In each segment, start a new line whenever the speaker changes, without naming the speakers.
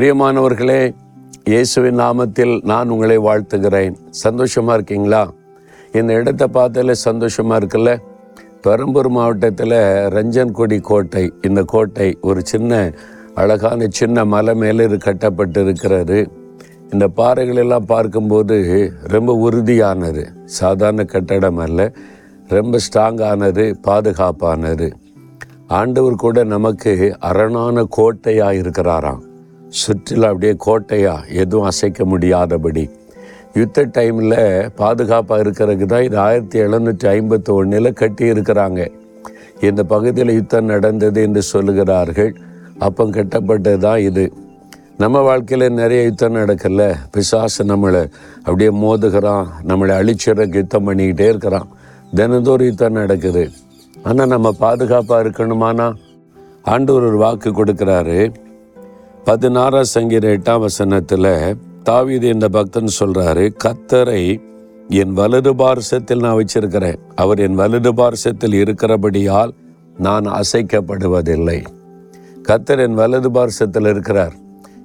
பிரியமானவர்களே இயேசுவின் நாமத்தில் நான் உங்களை வாழ்த்துகிறேன். சந்தோஷமாக இருக்கீங்களா? இந்த இடத்த பார்த்தாலே சந்தோஷமாக இருக்குல்ல? பெரம்பூர் மாவட்டத்தில் ரஞ்சன்கொடி கோட்டை இந்த கோட்டை ஒரு சின்ன அழகான சின்ன மலை மேலே இது கட்டப்பட்டு இருக்கிறாரு இந்த பாறைகளெல்லாம் பார்க்கும்போது ரொம்ப உறுதியானது. சாதாரண கட்டடம் அல்ல ரொம்ப ஸ்ட்ராங்கானது பாதுகாப்பானது. ஆண்டவர் கூட நமக்கு அரணான கோட்டையாக இருக்கிறாராம். சுற்றிலும் அப்படியே கோட்டையாக எதுவும் அசைக்க முடியாதபடி. யுத்த டைமில் பாதுகாப்பாக இருக்கிறதுக்கு தான் இது ஆயிரத்தி எழுநூற்றி ஐம்பத்தி ஒன்றில் கட்டி இருக்கிறாங்க. இந்த பகுதியில் யுத்தம் நடந்தது என்று சொல்லுகிறார்கள். அப்போ கட்டப்பட்டது தான் இது. நம்ம வாழ்க்கையில் நிறைய யுத்தம் நடக்கல. பிசாசு நம்மளை அப்படியே மோதுகிறான். நம்மளை அழிச்சிடக்கு யுத்தம் பண்ணிக்கிட்டே இருக்கிறான். தினந்தோறும் யுத்தம் நடக்குது. ஆனால் நம்ம பாதுகாப்பாக இருக்கணுமானா? ஆண்டவர் ஒரு வாக்கு கொடுக்குறாரு. பதினாறாம் சங்கீத எட்டாம் வசனத்தில் தாவீது இந்த பக்தன் சொல்றாரு கத்தரை என் வலது பாரசத்தில் நான் வச்சிருக்கிறேன். அவர் என் வலது பாரசத்தில் இருக்கிறபடியால் நான் அசைக்கப்படுவதில்லை. கத்தர் என் வலது பாரசத்தில் இருக்கிறார்.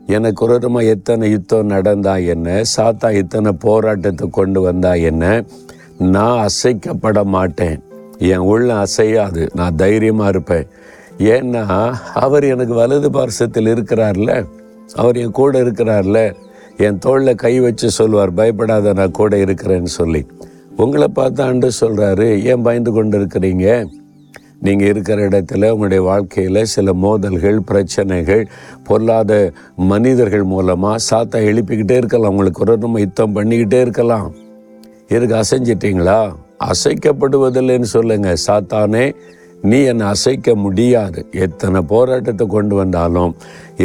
எனக்கு உரமா எத்தனை யுத்தம் நடந்தா என்ன? சாத்தா இத்தனை போராட்டத்தை கொண்டு வந்தா என்ன? நான் அசைக்கப்பட மாட்டேன். என் உள்ள அசையாது. நான் தைரியமாக இருப்பேன். ஏன்னா அவர் எனக்கு வலது பார்சத்தில் இருக்கிறார்ல அவர் என் கூட இருக்கிறார்ல என் தோளில் கை வச்சு சொல்லுவார் பயப்படாத நான் கூட இருக்கிறேன்னு சொல்லி. உங்களை பார்த்து ஆண்டு சொல்கிறாரு ஏன் பயந்து கொண்டு இருக்கிறீங்க நீங்கள் இருக்கிற இடத்துல உங்களுடைய வாழ்க்கையில் சில மோதல்கள் பிரச்சனைகள் பொல்லாத மனிதர்கள் மூலமாக சாத்தா எழுப்பிக்கிட்டே இருக்கலாம். உங்களுக்கு ஒரு நம்ம யுத்தம் பண்ணிக்கிட்டே இருக்கலாம். இருக்கு அசைஞ்சிட்டிங்களா? அசைக்கப்படுவதில்லைன்னு சொல்லுங்கள் சாத்தானே நீ என்னை அசைக்க முடியாது. எத்தனை போராட்டத்தை கொண்டு வந்தாலும்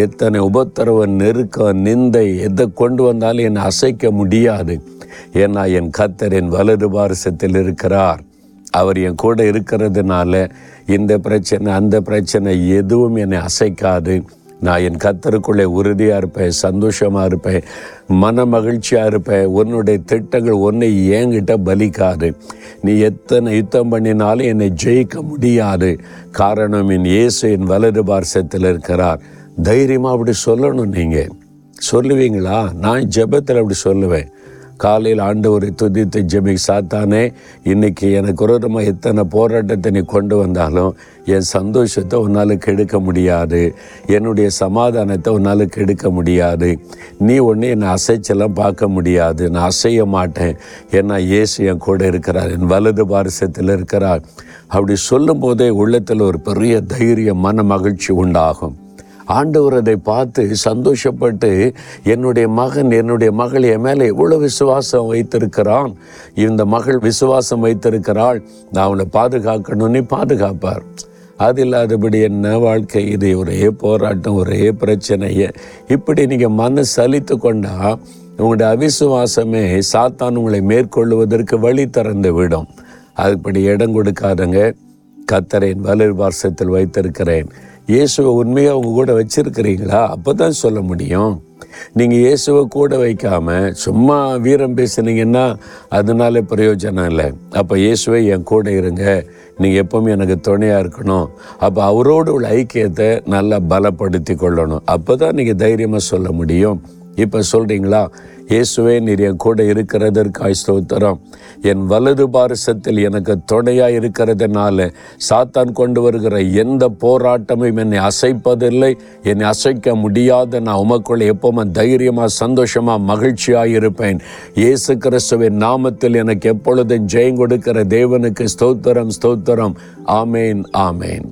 எத்தனை உபத்திரவ நெருக்கம் நிந்தை எதை கொண்டு வந்தாலும் என்னை அசைக்க முடியாது. ஏன்னா என் கத்தர் என் வலது பாரசத்தில் இருக்கிறார். அவர் என் கூட இருக்கிறதுனால இந்த பிரச்சனை அந்த பிரச்சனை எதுவும் என்னை அசைக்காது. நான் என் கத்தருக்குள்ளே உறுதியாக இருப்பேன் சந்தோஷமாக இருப்பேன் மன மகிழ்ச்சியாக இருப்பேன். உன்னுடைய திட்டங்கள் ஒன்றை ஏங்கிட்ட பலிக்காது. நீ எத்தனை யுத்தம் பண்ணினாலும் என்னை ஜெயிக்க முடியாது. காரணம் என் இயேசு என் வலது பார்சத்தில் இருக்கிறார். தைரியமாக அப்படி சொல்லணும் நீங்கள் சொல்லுவீங்களா? நான் ஜெபத்தில் அப்படி சொல்லுவேன். காலையில் ஆண்டவரை துதித்து ஜெபி சாத்தானே இன்னைக்கு எனக்கு விரோதமாக எத்தனை போராட்டத்தை நீ கொண்டு வந்தாலும் என் சந்தோஷத்தை உன்னால் கெடுக்க முடியாது. என்னுடைய சமாதானத்தை உன்னால் கெடுக்க முடியாது. நீ ஒன்று என்னை அசைச்செல்லாம் பார்க்க முடியாது. நான் அசைய மாட்டேன். ஏன்னா இயேசு என் கூட இருக்கிறார். என் வலது பாரிசத்தில் இருக்கிறார். அப்படி சொல்லும் போதே உள்ளத்தில் ஒரு பெரிய தைரிய மன மகிழ்ச்சி உண்டாகும். ஆண்டவர் அதை பார்த்து சந்தோஷப்பட்டு என்னுடைய மகன் என்னுடைய மகள் என் மேலே எவ்வளோ விசுவாசம் வைத்திருக்கிறான். இந்த மகள் விசுவாசம் வைத்திருக்கிறாள். நான் அவனை பாதுகாக்கணும்னு பாதுகாப்பார். அது இல்லாதபடி என்ன வாழ்க்கை? இது ஒரே போராட்டம் ஒரே பிரச்சனையை. இப்படி நீங்கள் மன சலித்து கொண்டா உங்களுடைய அவிசுவாசமே சாத்தான் உங்களை மேற்கொள்வதற்கு வழி திறந்து விடும். அதுபடி இடம் கொடுக்காதங்க. கத்தரேன் வலர் வாசத்தில் வைத்திருக்கிறேன். இயேசுவை உண்மையாக உங்கள் கூட வச்சிருக்கிறீங்களா? அப்போ தான் சொல்ல முடியும். நீங்கள் இயேசுவை கூட வைக்காம சும்மா வீரம் பேசுனீங்கன்னா அதனால பிரயோஜனம் இல்லை. அப்போ இயேசுவை என் கூட இருங்க. நீங்கள் எப்பவும் எனக்கு துணையாக இருக்கணும். அப்போ அவரோடு உள்ள ஐக்கியத்தை நல்லா பலப்படுத்தி கொள்ளணும். அப்போ தான் நீங்கள் தைரியமாக சொல்ல முடியும். இப்போ சொல்கிறீங்களா இயேசுவே நீர் என் கூட இருக்கிறதற்காய் ஸ்தோத்திரம். என் வலது பாரசத்தில் எனக்கு துணையாக இருக்கிறதுனால சாத்தான் கொண்டு வருகிற எந்த போராட்டமும் என்னை அசைப்பதில்லை. என்னை அசைக்க முடியாத நான் உமக்குள்ள எப்போவுமே தைரியமாக சந்தோஷமாக மகிழ்ச்சியாக இருப்பேன். இயேசு கிறிஸ்துவின் நாமத்தில் எனக்கு எப்பொழுதும் ஜெயம் கொடுக்கிற தேவனுக்கு ஸ்தோத்திரம் ஸ்தோத்திரம். ஆமேன் ஆமேன்.